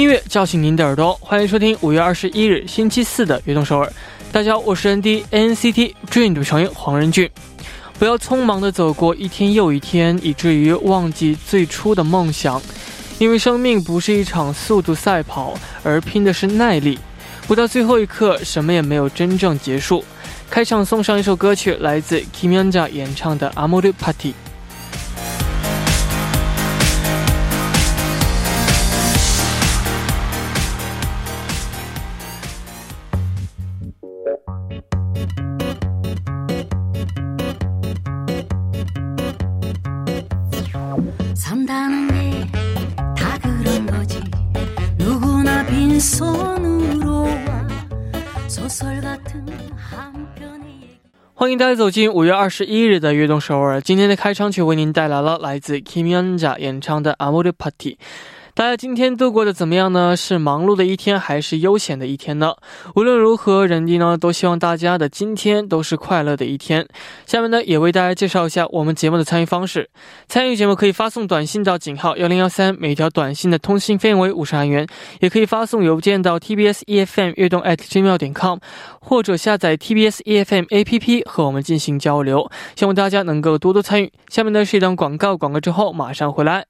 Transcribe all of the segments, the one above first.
音乐叫醒您的耳朵，欢迎收听五月二十一日星期四的《悦动首尔》。大家好，我是 ND NCT Dream 的成员黄仁俊。不要匆忙的走过一天又一天，以至于忘记最初的梦想。因为生命不是一场速度赛跑，而拼的是耐力。不到最后一刻，什么也没有真正结束。开场送上一首歌曲，来自 Kim Yonja 演唱的《Amour Party》。欢迎大家走进五月二十一日的悦动首尔。今天的开场曲为您带来了来自 Kim Yonja 演唱的《Amour Party》。大家今天度过的怎么样呢？是忙碌的一天，还是悠闲的一天呢？无论如何，人弟呢都希望大家的今天都是快乐的一天。下面呢，也为大家介绍一下我们节目的参与方式。参与节目可以发送短信到井号幺零幺三，每条短信的通信费用为五十韩元；也可以发送邮件到 tbs efm 悦动 at gmail 点 com，或者下载 tbs efm app 和我们进行交流。希望大家能够多多参与。下面呢是一段广告，广告之后马上回来。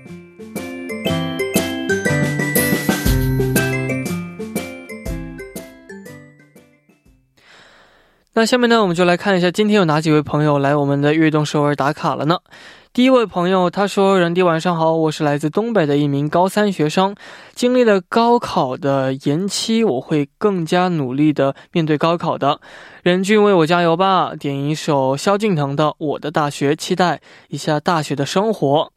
那下面呢，我们就来看一下今天有哪几位朋友来我们的悦动首尔打卡了呢？第一位朋友他说：“人弟晚上好，我是来自东北的一名高三学生，经历了高考的延期，我会更加努力的面对高考的。任俊为我加油吧！点一首萧敬腾的《我的大学》，期待一下大学的生活。”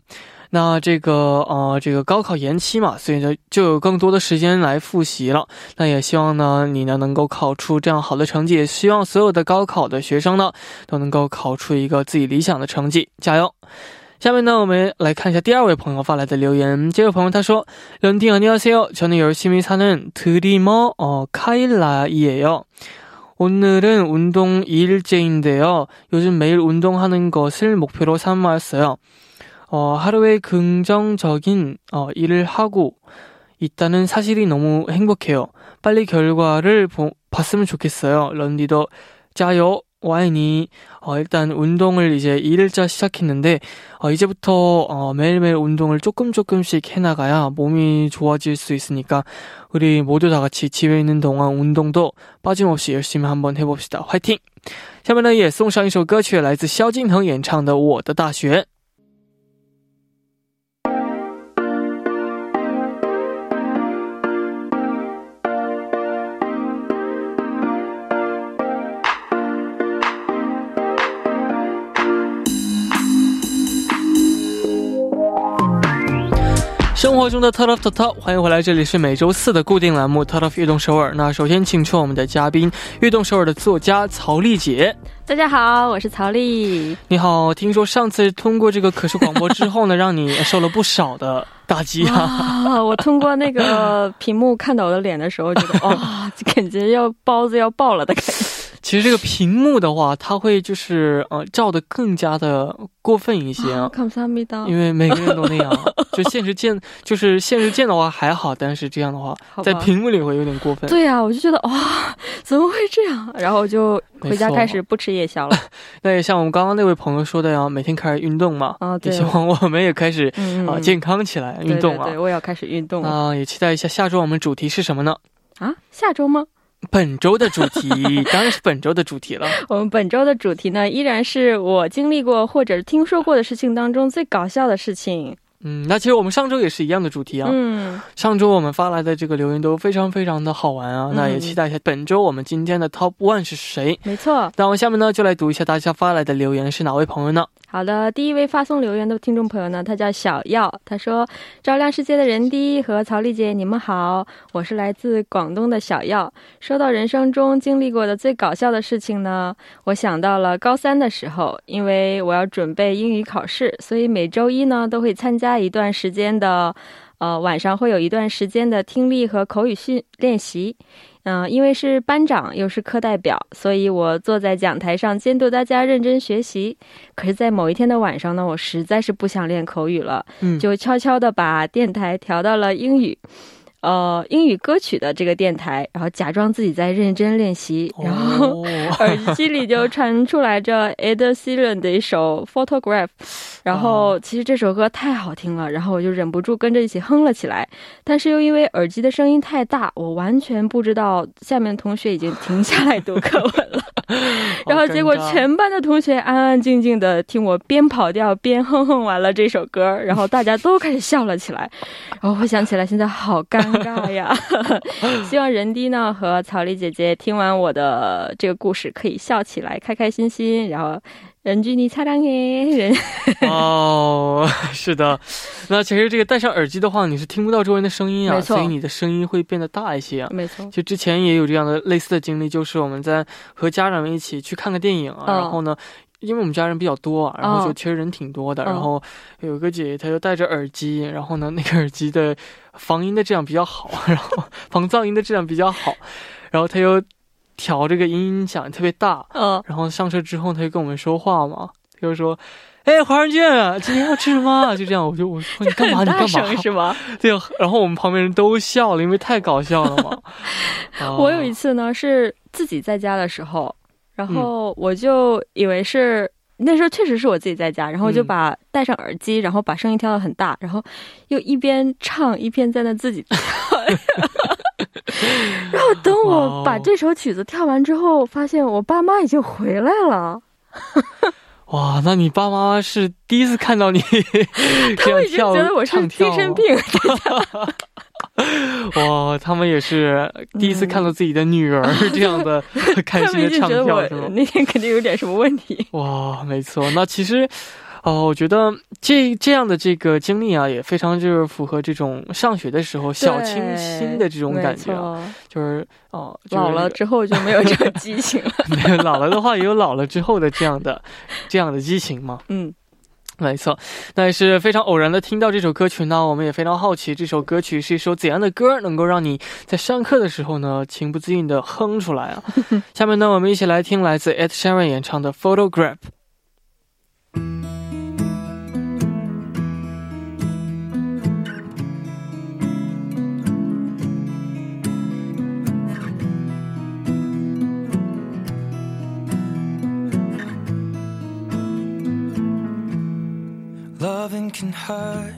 那这个呃，这个高考延期嘛，所以呢就有更多的时间来复习了。那也希望呢你呢能够考出这样好的成绩，也希望所有的高考的学生呢都能够考出一个自己理想的成绩，加油！下面呢我们来看一下第二位朋友发来的留言。这位朋友他说：“런팅안녕하세요저는열심히사는드리머어카일라이에요。 오늘은 운동 2일째인데요. 요즘 매일 운동하는 것을 목표로 삼았어요. 어, 하루에 긍정적인 어, 일을 하고 있다는 사실이 너무 행복해요. 빨리 결과를 보, 봤으면 좋겠어요. 런디도 짜요. 와인이 어, 일단 운동을 이제 2일차 시작했는데 어, 이제부터 어, 매일매일 운동을 조금 조금씩 해나가야 몸이 좋아질 수 있으니까 우리 모두 다 같이 집에 있는 동안 운동도 빠짐없이 열심히 한번 해봅시다. 화이팅! 下面呢也送上一首歌曲，来自萧敬腾演唱的《我的大学》。 生活中的 Top of the Top，欢迎回来，这里是每周四的固定栏目 Top of 悦动首尔。那首先请出我们的嘉宾，悦动首尔的作家曹丽姐。大家好，我是曹丽。你好，听说上次通过这个可视广播之后呢，让你受了不少的打击啊！啊，我通过那个屏幕看到我的脸的时候，觉得 哇，感觉要包子要爆了的感觉。其实这个屏幕的话它会就是呃照的更加的过分一些 因为每个人都那样。就现实见就是现实见的话还好但是这样的话在屏幕里会有点过分。对啊我就觉得哇 怎么会这样？然后就回家开始不吃夜宵了。那也像我们刚刚那位朋友说的呀每天开始运动嘛啊也希望我们也开始啊健康起来运动啊。对我也要开始运动啊也期待一下下周我们主题是什么呢？啊下周吗？本周的主题 当然是本周的主题了。我们本周的主题呢，依然是我经历过或者听说过的事情当中最搞笑的事情。嗯，那其实我们上周也是一样的主题啊。嗯，上周我们发来的这个留言都非常非常的好玩啊，嗯那也期待一下本周我们今天的 Top One 是谁。没错。那我们下面呢就来读一下大家发来的留言是哪位朋友呢？好的，第一位发送留言的听众朋友呢，他叫小耀，他说：“照亮世界的人第一和曹丽姐，你们好，我是来自广东的小耀。说到人生中经历过的最搞笑的事情呢，我想到了高三的时候，因为我要准备英语考试，所以每周一呢都会参加一段时间的，呃，晚上会有一段时间的听力和口语训练习。”嗯、因为是班长又是课代表，所以我坐在讲台上监督大家认真学习。可是，在某一天的晚上呢，我实在是不想练口语了，嗯，就悄悄的把电台调到了英语，呃，英语歌曲的这个电台，然后假装自己在认真练习，然后。哦耳机里就传出来着 Ed Sheeran 的一首 Photograph，然后其实这首歌太好听了，然后我就忍不住跟着一起哼了起来，但是又因为耳机的声音太大，我完全不知道下面同学已经停下来读课文了，然后结果全班的同学安安静静的听我边跑调边哼哼完了这首歌，然后大家都开始笑了起来，然后回想起来现在好尴尬呀，希望人低呢和草莉姐姐听完我的这个故事可以笑起来，开开心心，然后人居你擦亮耶，人哦，是的。那其实这个戴上耳机的话，你是听不到周围的声音啊，所以你的声音会变得大一些啊。没错，就之前也有这样的类似的经历，就是我们在和家长们一起去看个电影啊，嗯然后呢。因为我们家人比较多啊，然后就嗯其实人挺多的，嗯然后有一个姐姐她就戴着耳机，然后呢那个耳机的防音的质量比较好，然后防噪音的质量比较好，然后她又调这个音响特别大，嗯，然后上车之后，他就跟我们说话嘛，他就说：“哎，华人俊啊，今天要吃什么啊？” 就这样，我就我说你干嘛？大你干嘛声？是吗？对啊，然后我们旁边人都笑了，因为太搞笑了嘛。啊 我有一次呢是自己在家的时候，然嗯后我就以为是。那时候确实是我自己在家，然后就嗯把戴上耳机，然后把声音调到很大，然后又一边唱一边在那自己跳。然后等我哦把这首曲子跳完之后，发现我爸妈已经回来了，哇，那你爸妈是第一次看到你 他们已经觉得我是唱跳精神病。哇，他们也是第一次看到自己的女儿这样的开心的唱跳，是吗？那天肯定有点什么问题。哇，没错。那其实，哦，我觉得这这样的这个经历啊，也非常就是符合这种上学的时候小清新的这种感觉啊，就是哦，就是老了之后就没有这个激情了。没有老了的话，也有老了之后的这样的这样的激情嘛。嗯，没错，那也是非常偶然的听到这首歌曲呢，我们也非常好奇这首歌曲是一首怎样的歌，能够让你在上课的时候呢情不自禁的哼出来啊。下面呢，我们一起来听来自 Ed Sheeran 演唱的《Photograph》。can hurt.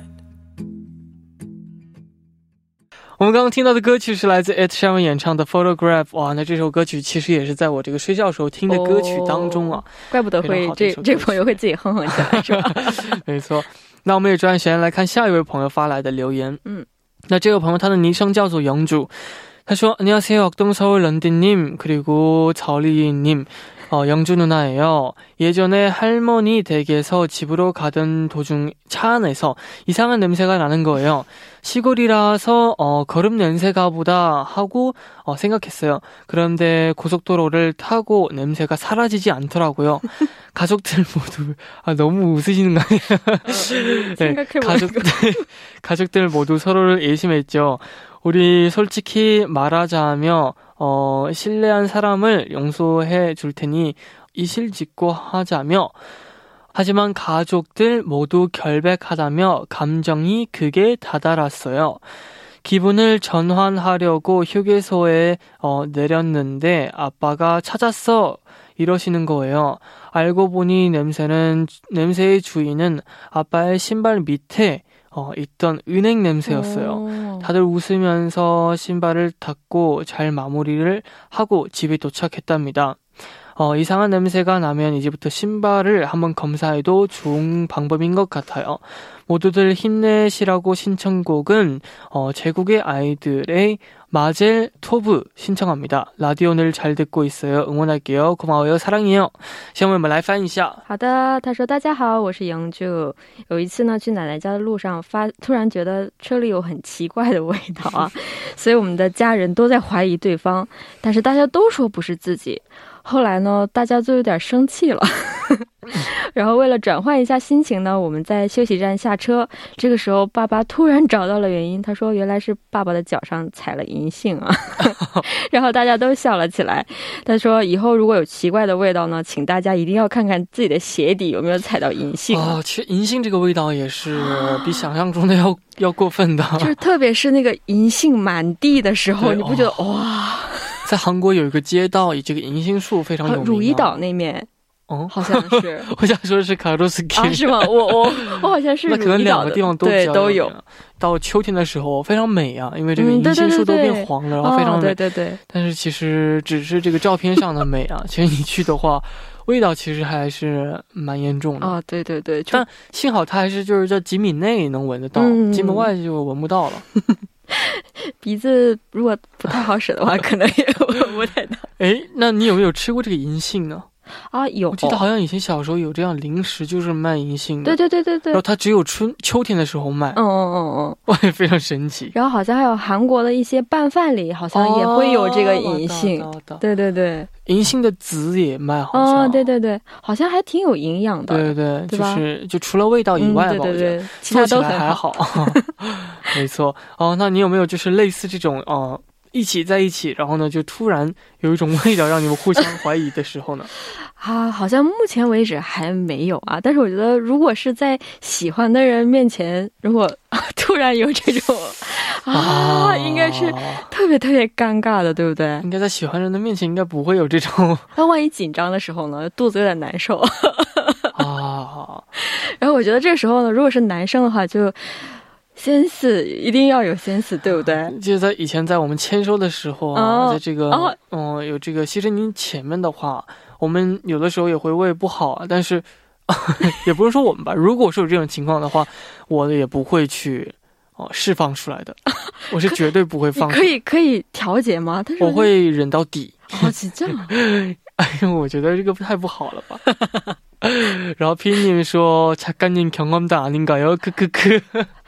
我们刚刚听到的歌曲是来自 Ed Sheeran 演唱的《Photograph》。哇，那这首歌曲其实也是在我这个睡觉时候听的歌曲当中啊。怪不得非常会这好的一首歌曲这朋友会自己哼哼起来，是吧？没错，那我们也抓紧时间来看下一位朋友发来的留言。嗯，那这位朋友他的昵称叫做영주。他说：“안녕하세요，东서울런딘님그리고저리님 어, 영주 누나예요. 예전에 할머니 댁에서 집으로 가던 도중 차 안에서 이상한 냄새가 나는 거예요. 시골이라서 어, 거름 냄새가 보다 하고 어, 생각했어요. 그런데 고속도로를 타고 냄새가 사라지지 않더라고요. 가족들 모두 아, 너무 웃으시는 거 아니에요? 네. 가족들, 가족들 모두 서로를 의심했죠. 우리 솔직히 말하자며 어, 신뢰한 사람을 용서해 줄 테니 이실직고 하자며 하지만 가족들 모두 결백하다며 감정이 극에 다다랐어요. 기분을 전환하려고 휴게소에 어, 내렸는데 아빠가 찾았어 이러시는 거예요. 알고 보니 냄새는 냄새의 주인은 아빠의 신발 밑에 어, 있던 은행 냄새였어요. 오. 다들 웃으면서 신발을 닦고 잘 마무리를 하고 집에 도착했답니다. 어, 이상한 냄새가 나면 이제부터 신발을 한번 검사해도 좋은 방법인 것 같아요. 모두들 힘내시라고 신청곡은 어, 제국의 아이들의 마젤 토브 신청합니다. 라디오를 잘 듣고 있어요. 응원할게요. 고마워요. 사랑해요. 下面我们来翻一下.好的，他说：“大家好，我是杨柱。有一次呢，去奶奶家的路上发，突然觉得车里有很奇怪的味道啊，所以我们的家人都在怀疑对方，但是大家都说不是自己。后来呢，大家就有点生气了。 然后为了转换一下心情呢，我们在休息站下车。这个时候，爸爸突然找到了原因，他说原来是爸爸的脚上踩了银杏啊。然后大家都笑了起来。他说以后如果有奇怪的味道呢，请大家一定要看看自己的鞋底有没有踩到银杏啊。哦，其实银杏这个味道也是比想象中的要要过分的。就是特别是那个银杏满地的时候，你不觉得哇？在韩国有一个街道以这个银杏树非常有名、啊。汝矣岛那面哦，好像是 我想说的是卡洛斯基啊，是吗？我我 我好像是那可能两个地方都都有。到秋天的时候非常美啊，因为这个银杏树都对对对变黄了，然后非常哦，美。对对对，但是其实只是这个照片上的美啊，其实你去的话，味道其实还是蛮严重的。啊，对对对，但幸好它还是就是在几米内能闻得到，嗯几米外就闻不到了。鼻子如果不太好使的话，可能也闻不太到哎，那你有没有吃过这个银杏呢？啊。有，我记得好像以前小时候有这样零食，就是卖银杏的。对对对对对然后，它只有春秋天的时候卖，嗯嗯嗯嗯。哇，非常神奇。然后好像还有韩国的一些拌饭里，好像也会有这个银杏。哦。对对对对，银杏的籽也卖，好像。哦，对对对，好像还挺有营养的。对对就对就是就除了味道以嗯，外吧，对对我觉得对，其他做都还好。没错哦，那你有没有就是类似这种哦？一起在一起，然后呢，就突然有一种味道让你们互相怀疑的时候呢？啊，好像目前为止还没有啊。但是我觉得，如果是在喜欢的人面前，如果 突然有这种 啊，应该是特别特别尴尬的，对不对？应该在喜欢人的面前应该不会有这种那万一紧张的时候呢，肚子有点难受。啊。然后我觉得这时候呢，如果是男生的话，就先思一定要有先思，对不对？就是在以前在我们签收的时候啊，在这个哦，有这个牺牲您前面的话，我们有的时候也会胃不好啊。但是，也不是说我们吧，如果是有这种情况的话，我也不会去哦释放出来的，我是绝对不会放。可以可以调节吗？但是我会忍到底。好紧张！哎呦，我觉得这个太不好了吧。然后拼命说：“작가님경험도아닌가요？”可可。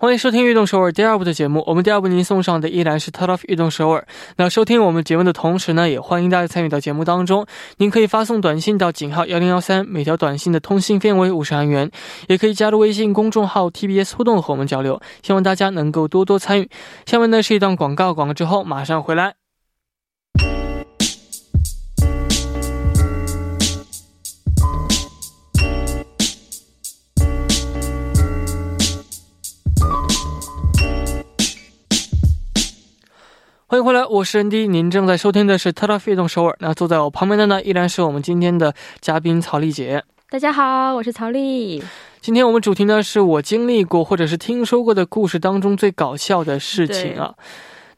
欢迎收听《运动首尔》第二部的节目。我们第二部您送上的依然是 Top of 运动首尔。那收听我们节目的同时呢，也欢迎大家参与到节目当中。您可以发送短信到井号幺零幺三，每条短信的通信费为五十韩元。也可以加入微信公众号 TBS 互动和我们交流。希望大家能够多多参与。下面呢是一段广告，广告之后马上回来。欢迎回来，我是 ND，您正在收听的是《特拉飞动首尔》。那坐在我旁边的呢，依然是我们今天的嘉宾曹丽姐。大家好，我是曹丽。今天我们主题呢，是我经历过或者是听说过的故事当中最搞笑的事情啊。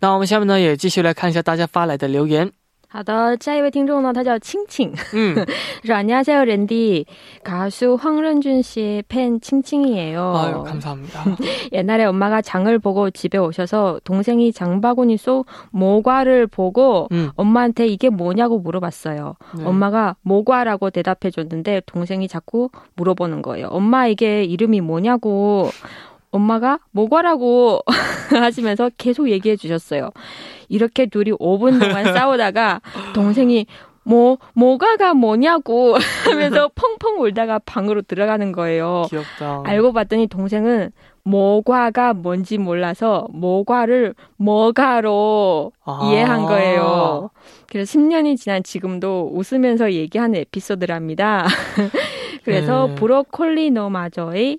那我们下面呢，也继续来看一下大家发来的留言。 好的，下一位听众呢，他叫青青， 음. 说안녕하세요 랜디 가수 황ren준 씨의 팬 칭칭이에요. 아유, 감사합니다. 옛날에 엄마가 장을 보고 집에 오셔서 동생이 장바구니 속 모과를 보고 음. 엄마한테 이게 뭐냐고 물어봤어요. 네. 엄마가 모과라고 대답해 줬는데 동생이 자꾸 물어보는 거예요. 엄마 이게 이름이 뭐냐고. 엄마가 모과라고 하시면서 계속 얘기해 주셨어요. 이렇게 둘이 5분 동안 싸우다가 동생이 뭐 모과가 뭐냐고 하면서 펑펑 울다가 방으로 들어가는 거예요. 귀엽다. 알고 봤더니 동생은 모과가 뭔지 몰라서 모과를 뭐가로 아. 이해한 거예요. 그래서 10년이 지난 지금도 웃으면서 얘기하는 에피소드랍니다. 그래서 네. 브로콜리 너마저의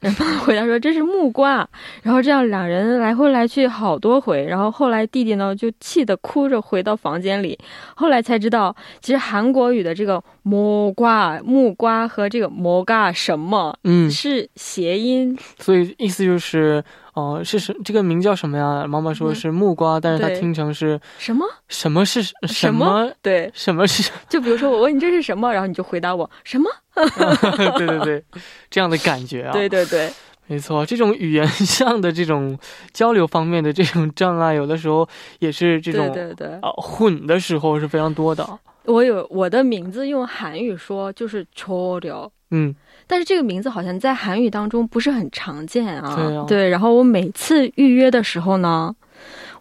然后回答说这是木瓜，然后这样两人来回来去好多回，然后后来弟弟呢就气得哭着回到房间里，后来才知道，其实韩国语的这个木瓜、木瓜和这个摩嘎什么嗯，是谐音，所以意思就是，哦，是什这个名叫什么呀？妈妈说是木瓜，但是她听成是什么什么是什什么对，什么是？就比如说我问你这是什么，然后你就回答我什么。对对对，这样的感觉啊。对对对，没错，这种语言上的这种交流方面的这种障碍，有的时候也是这种对对对，呃混的时候是非常多的。我有我的名字用韩语说就是초려， 嗯，但是这个名字好像在韩语当中不是很常见啊。对啊然后我每次预约的时候呢，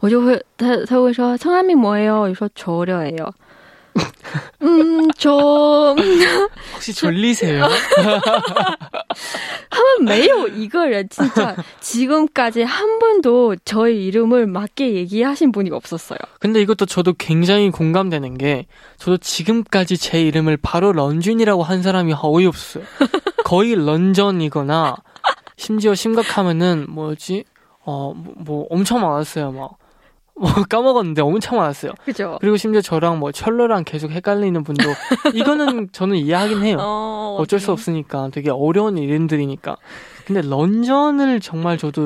我就会他他会说성함이뭐예요？我就说초려예요。 음, 저. 혹시 졸리세요? 하면 매우 이거를 진짜 지금까지 한 번도 저의 이름을 맞게 얘기하신 분이 없었어요. 근데 이것도 저도 굉장히 공감되는 게 저도 지금까지 제 이름을 바로 런쥔이라고 한 사람이 어이없어요. 거의 런전이거나 심지어 심각하면은 뭐지? 어, 뭐, 뭐 엄청 많았어요. 막 뭐 까먹었는데 엄청 많았어요. 그죠? 그리고 심지어 저랑 뭐 철러랑 계속 헷갈리는 분도 이거는 저는 이해하긴 해요. 어, 어쩔 수 없으니까 되게 어려운 이름들이니까. 근데 런전을 정말 저도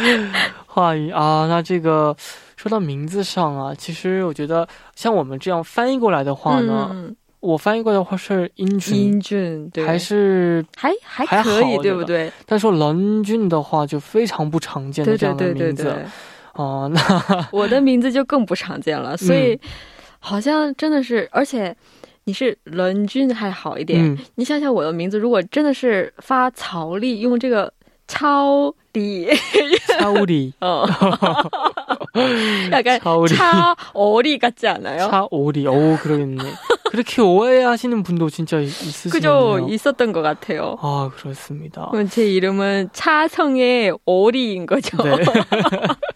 话语啊。那这个说到名字上啊，其实我觉得像我们这样翻译过来的话呢，嗯，我翻译过来的话是英俊，英俊对，还是还还还可以，好对不对？但说任俊的话就非常不常见的对这样的对对对名字对，哦、那 我的名字就更不常见了，所以好像真的是，而且你是伦俊还好一点，嗯，你想想我的名字，如果真的是发曹丽，用这个 차오리. 차오리. 어. 약간 차오리. 차오리 같지 않아요? 차오리. 오, 그러겠네. 그렇게 오해하시는 분도 진짜 있으시네요. 그죠, 있었던 것 같아요. 아, 그렇습니다. 제 이름은 차성의 오리인 거죠. 네.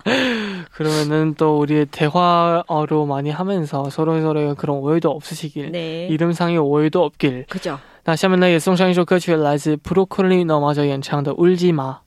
그러면은 또 우리의 대화로 많이 하면서 서로서로의 그런 오해도 없으시길, 네. 이름상의 오해도 없길. 그죠. 那下面呢也送上一首歌曲来自 pucoquirino major 演唱的乌日记吗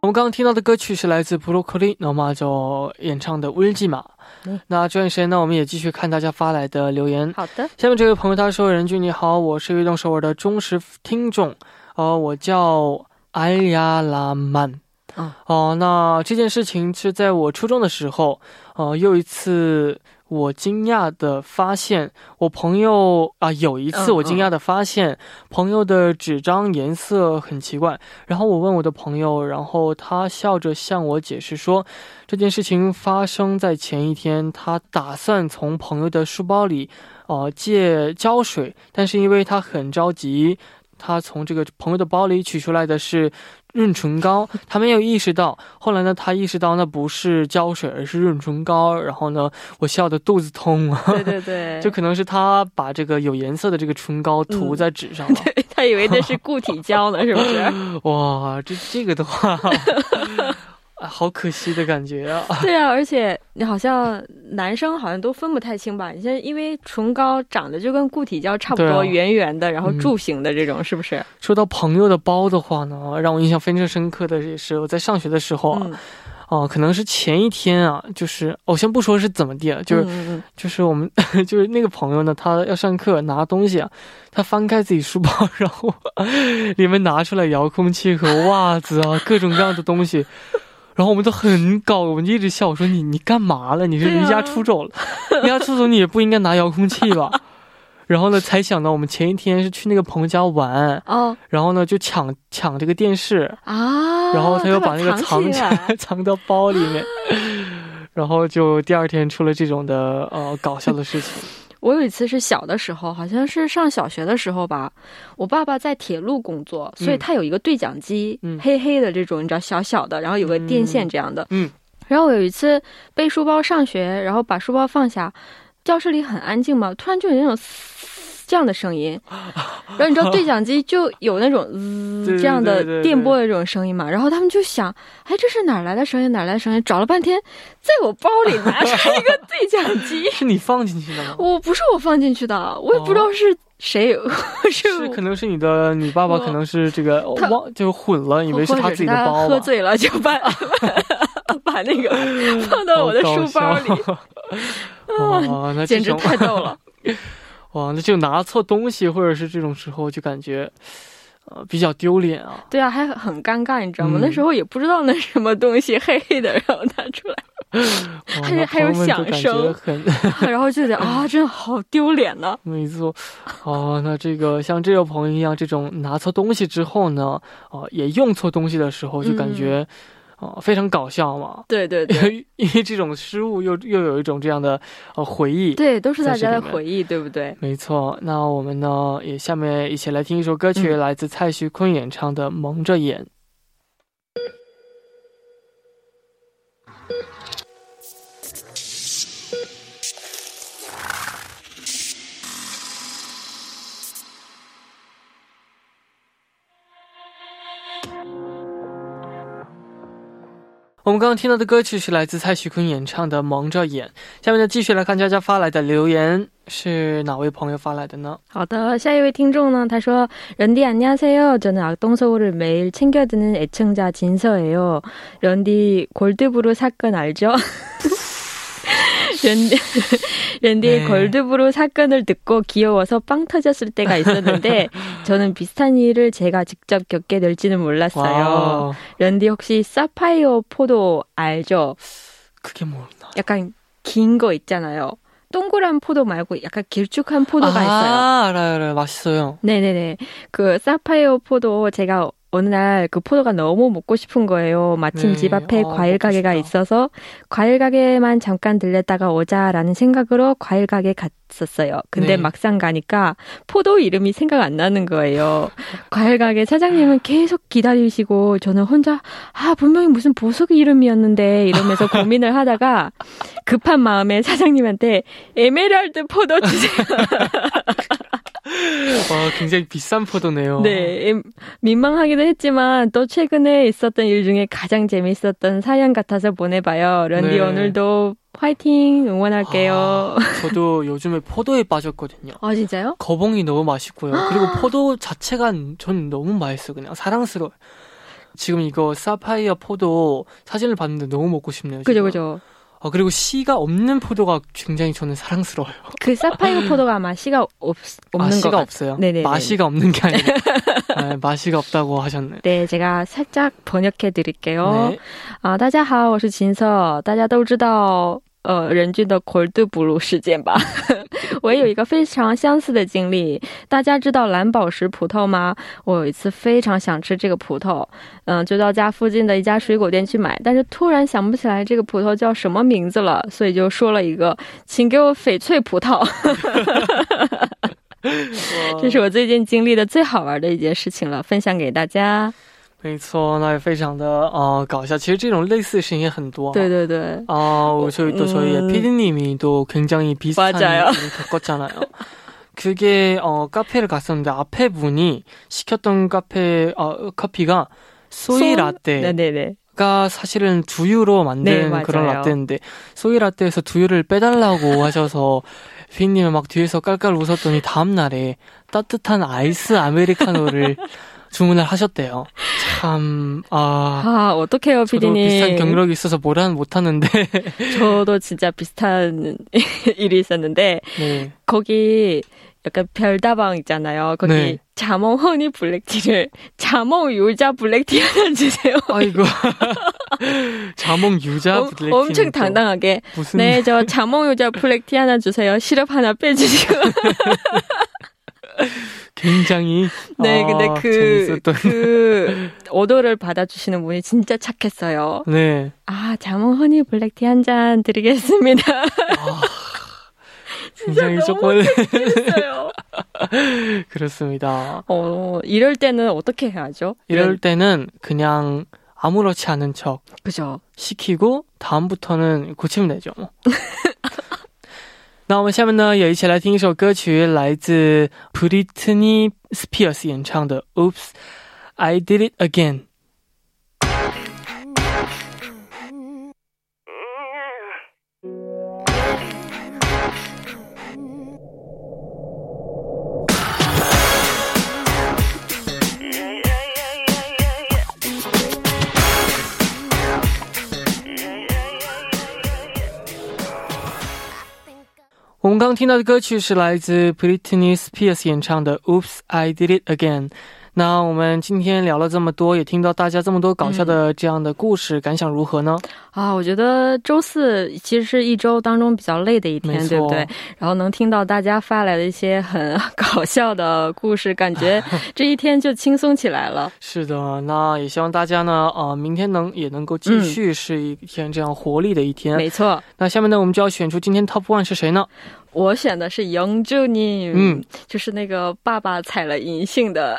我们刚刚听到的歌曲是来自 pucoquirino major 演唱的乌日记吗嗯那这段时间呢，我们也继续看大家发来的留言。好的。下面这位朋友他说：“任俊你好，我是运动首尔的忠实听众，呃，我叫艾亚拉曼。嗯哦、那这件事情是在我初中的时候，呃，又一次我惊讶的发现，我朋友啊，有一次嗯我惊讶的发现，朋友的纸张颜色很奇怪。然后我问我的朋友，然后他笑着向我解释说，这件事情发生在前一天，他打算从朋友的书包里，呃，借胶水，但是因为他很着急。他从这个朋友的包里取出来的是润唇膏，他没有意识到。后来呢，他意识到那不是胶水，而是润唇膏。然后呢，我笑得肚子痛啊，对对对，就可能是他把这个有颜色的这个唇膏涂在纸上 了。他以为那是固体胶呢，是不是？哇，这这个的话，啊好可惜的感觉啊。对啊，而且你好像男生好像都分不太清吧？你现在因为唇膏长得就跟固体胶差不多，圆圆的，然后嗯柱形的这种，是不是？说到朋友的包的话呢，让我印象非常深刻的也是我在上学的时候啊，嗯，哦、可能是前一天啊，就是我先不说是怎么地了，就是、就是我们就是那个朋友呢，他要上课拿东西啊，他翻开自己书包，然后里面拿出来遥控器和袜子啊，各种各样的东西。然后我们都很搞，我们就一直笑，我说你你干嘛了？你是离家出走了？离家出走你也不应该拿遥控器吧？然后呢，才想到我们前一天是去那个朋友家玩，哦然后呢就抢抢这个电视，啊，然后他又把那个藏起来，藏到包里面，然后就第二天出了这种的呃搞笑的事情。我有一次是小的时候，好像是上小学的时候吧，我爸爸在铁路工作，所以他有一个对讲机，嗯。黑黑的这种，你知道小小的，然后有个电线这样的。嗯，然后我有一次背书包上学，然后把书包放下，教室里很安静嘛，突然就有那种嘶这样的声音，然后你知道对讲机就有那种 滋这样的电波的这种声音嘛，然后他们就想，哎，这是哪儿来的声音？哪儿来的声音？找了半天，在我包里拿出来一个对讲机。是你放进去的吗？我不是我放进去的，我也不知道是谁，是 是，可能是你的，你爸爸可能是这个他忘就混了，以为是他自己的他包。喝醉了就把把那个放到我的书包里，哇，那简直太逗了。哇，那就拿错东西，或者是这种时候就感觉呃比较丢脸啊。对啊，还很尴尬，你知道吗？嗯那时候也不知道那什么东西，黑黑的，然后拿出来，还还有朋友们都响声很 然后就觉得啊，真的好丢脸呢。没错，哦，那这个像这位朋友一样，这种拿错东西之后呢，哦、也用错东西的时候，就感觉，哦、非常搞笑嘛。对对因对为 因为这种失误又又有一种这样的呃回忆。对，都是大家的回忆，对不对？没错，那我们呢也下面一起来听一首歌曲，嗯来自蔡徐坤演唱的《蒙着眼》。我们刚刚听到的歌曲是来自蔡徐坤演唱的《蒙着眼》。下面呢，继续来看佳佳发来的留言，是哪位朋友发来的呢？好的，下一位听众呢？他说：“런디안녕하세요。저는악동서울을매일 챙겨드는 애청자 진서예요。런디 골드브루 사건 알죠? 런디 런디의 네. 골드브루 사건을 듣고 귀여워서 빵 터졌을 때가 있었는데 저는 비슷한 일을 제가 직접 겪게 될지는 몰랐어요. 와, 런디 혹시 사파이어 포도 알죠? 그게 뭐나? 약간 긴 거 있잖아요. 동그란 포도 말고 약간 길쭉한 포도가 있어요. 아, 알아요, 알아요. 맛있어요. 네네네. 그 사파이어 포도 제가 어느 날 그 포도가 너무 먹고 싶은 거예요. 마침 네. 집 앞에 아, 과일 가게가. 있어서 과일 가게만 잠깐 들렸다가 오자라는 생각으로 과일 가게 갔었어요. 근데 네. 막상 가니까 포도 이름이 생각 안 나는 거예요. 과일 가게 사장님은 계속 기다리시고 저는 혼자 아 분명히 무슨 보석 이름이었는데 이러면서 고민을 하다가 급한 마음에 사장님한테 에메랄드 포도 주세요. 와, 굉장히 비싼 포도네요. 네, 음, 민망하기도 했지만 또 최근에 있었던 일 중에 가장 재밌었던 사연 같아서 보내봐요. 런디 네. 오늘도 화이팅 응원할게요. 아, 저도 요즘에 포도에 빠졌거든요. 아 진짜요? 거봉이 너무 맛있고요. 그리고 포도 자체가 전 너무 맛있어요. 그냥 사랑스러워요. 지금 이거 사파이어 포도 사진을 봤는데 너무 먹고 싶네요. 그죠. 그죠. 아, 그리고 씨가 없는 포도가 굉장히 저는 사랑스러워요. 그 사파이어 포도가 아마 씨가 없 없는 아, 거 씨가 같아요. 없어요. 네네네. 맛이가 없는 게 아니라 아, 맛이가 없다고 하셨네. 对，제가살짝번역해드릴게요 네. 啊，大家好，我是秦瑟。大家都知道 呃人均的 cold blue 事件吧。 我有一个非常相似的经历。大家知道蓝宝石葡萄吗？我有一次非常想吃这个葡萄，嗯，就到家附近的一家水果店去买，但是突然想不起来这个葡萄叫什么名字了，所以就说了一个，请给我翡翠葡萄。这是我最近经历的最好玩的一件事情了，分享给大家。 没错，那也非常的呃搞笑。其实这种类似的事情也很多。对对对。哦，저희또저희의 음. PD님이 또 굉장히 비슷한 맞아요. 일을 겪었잖아요. 그게 어 카페를 갔었는데 앞에 분이 시켰던 카페 어 커피가 소이 라떼가 네네네. 사실은 두유로 만든 네, 그런 맞아요. 라떼인데 소이 라떼에서 두유를 빼달라고 하셔서 피디님이 막 뒤에서 깔깔 웃었더니 다음 날에 따뜻한 아이스 아메리카노를 주문을 하셨대요. 참, 아. 아, 어떡해요, 피디님. 비슷한 경력이 있어서 뭐라는 못하는데. 저도 진짜 비슷한 일이 있었는데, 네. 거기 약간 별다방 있잖아요. 거기 네. 자몽 허니 블랙티를 자몽 유자 블랙티 하나 주세요. 아이고. 자몽 유자 엄- 블랙티. 엄청 당당하게. 무슨. 네, 저 자몽 유자 블랙티 하나 주세요. 시럽 하나 빼주시고. 굉장히. 네, 아, 근데 그, 재밌었던. 그, 오더를 받아주시는 분이 진짜 착했어요. 네. 아, 자몽 허니 블랙티 한 잔 드리겠습니다. 굉장히 너무 조금. 그렇습니다. 어, 이럴 때는 어떻게 해야죠? 이럴 때는 그냥 아무렇지 않은 척 그죠. 시키고 다음부터는 고치면 되죠. 那我们下面呢，也一起来听一首歌曲，来自 Britney Spears 演唱的《Oops, I Did It Again》。我们刚听到的歌曲是来自 Britney Spears 演唱的《Oops, I Did It Again》。 那我们今天聊了这么多，也听到大家这么多搞笑的这样的故事，感想如何呢？啊，我觉得周四其实是一周当中比较累的一天，对不对？然后能听到大家发来的一些很搞笑的故事，感觉 这一天就轻松起来了。是的，那也希望大家呢，呃，明天能也能够继续是一天这样活力的一天。没错，那下面呢，我们就要选出今天 Top One 是谁呢？我选的是杨祝你，嗯，就是那个爸爸踩了银杏的，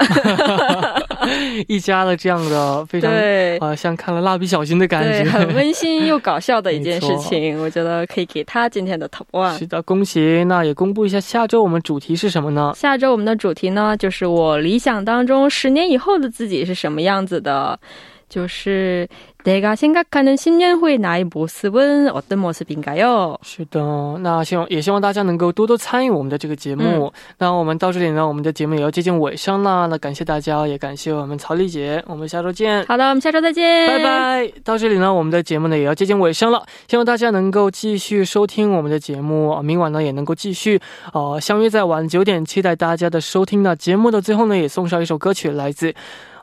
一家的这样的非常对。呃，像看了蜡笔小新的感，觉。很温馨又搞笑的 一件事情，我觉得可以给他今天的 top one。是的，恭喜！那也公布一下下周我们主题是什么呢？下周我们的主题呢，就是我理想当中十年以后的自己是什么样子的，就是 내가생각하는10年后나의모습은어떤모습인가요？是的，那希望也希望大家能够多多参与我们的这个节目。那我们到这里呢，我们的节目也要接近尾声了。那感谢大家，也感谢我们曹丽姐，我们下周见。好的，我们下周再见，拜。拜！到这里呢，我们的节目呢也要接近尾声了，希望大家能够继续收听我们的节目，呃明晚呢也能够继续呃相约在晚九点，期待大家的收听呢。节目的最后呢，也送上一首歌曲，来自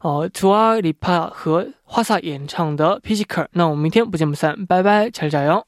哦，图阿里帕和花洒演唱的《Pisicker》，那我们明天不见不散，拜拜，加油加油！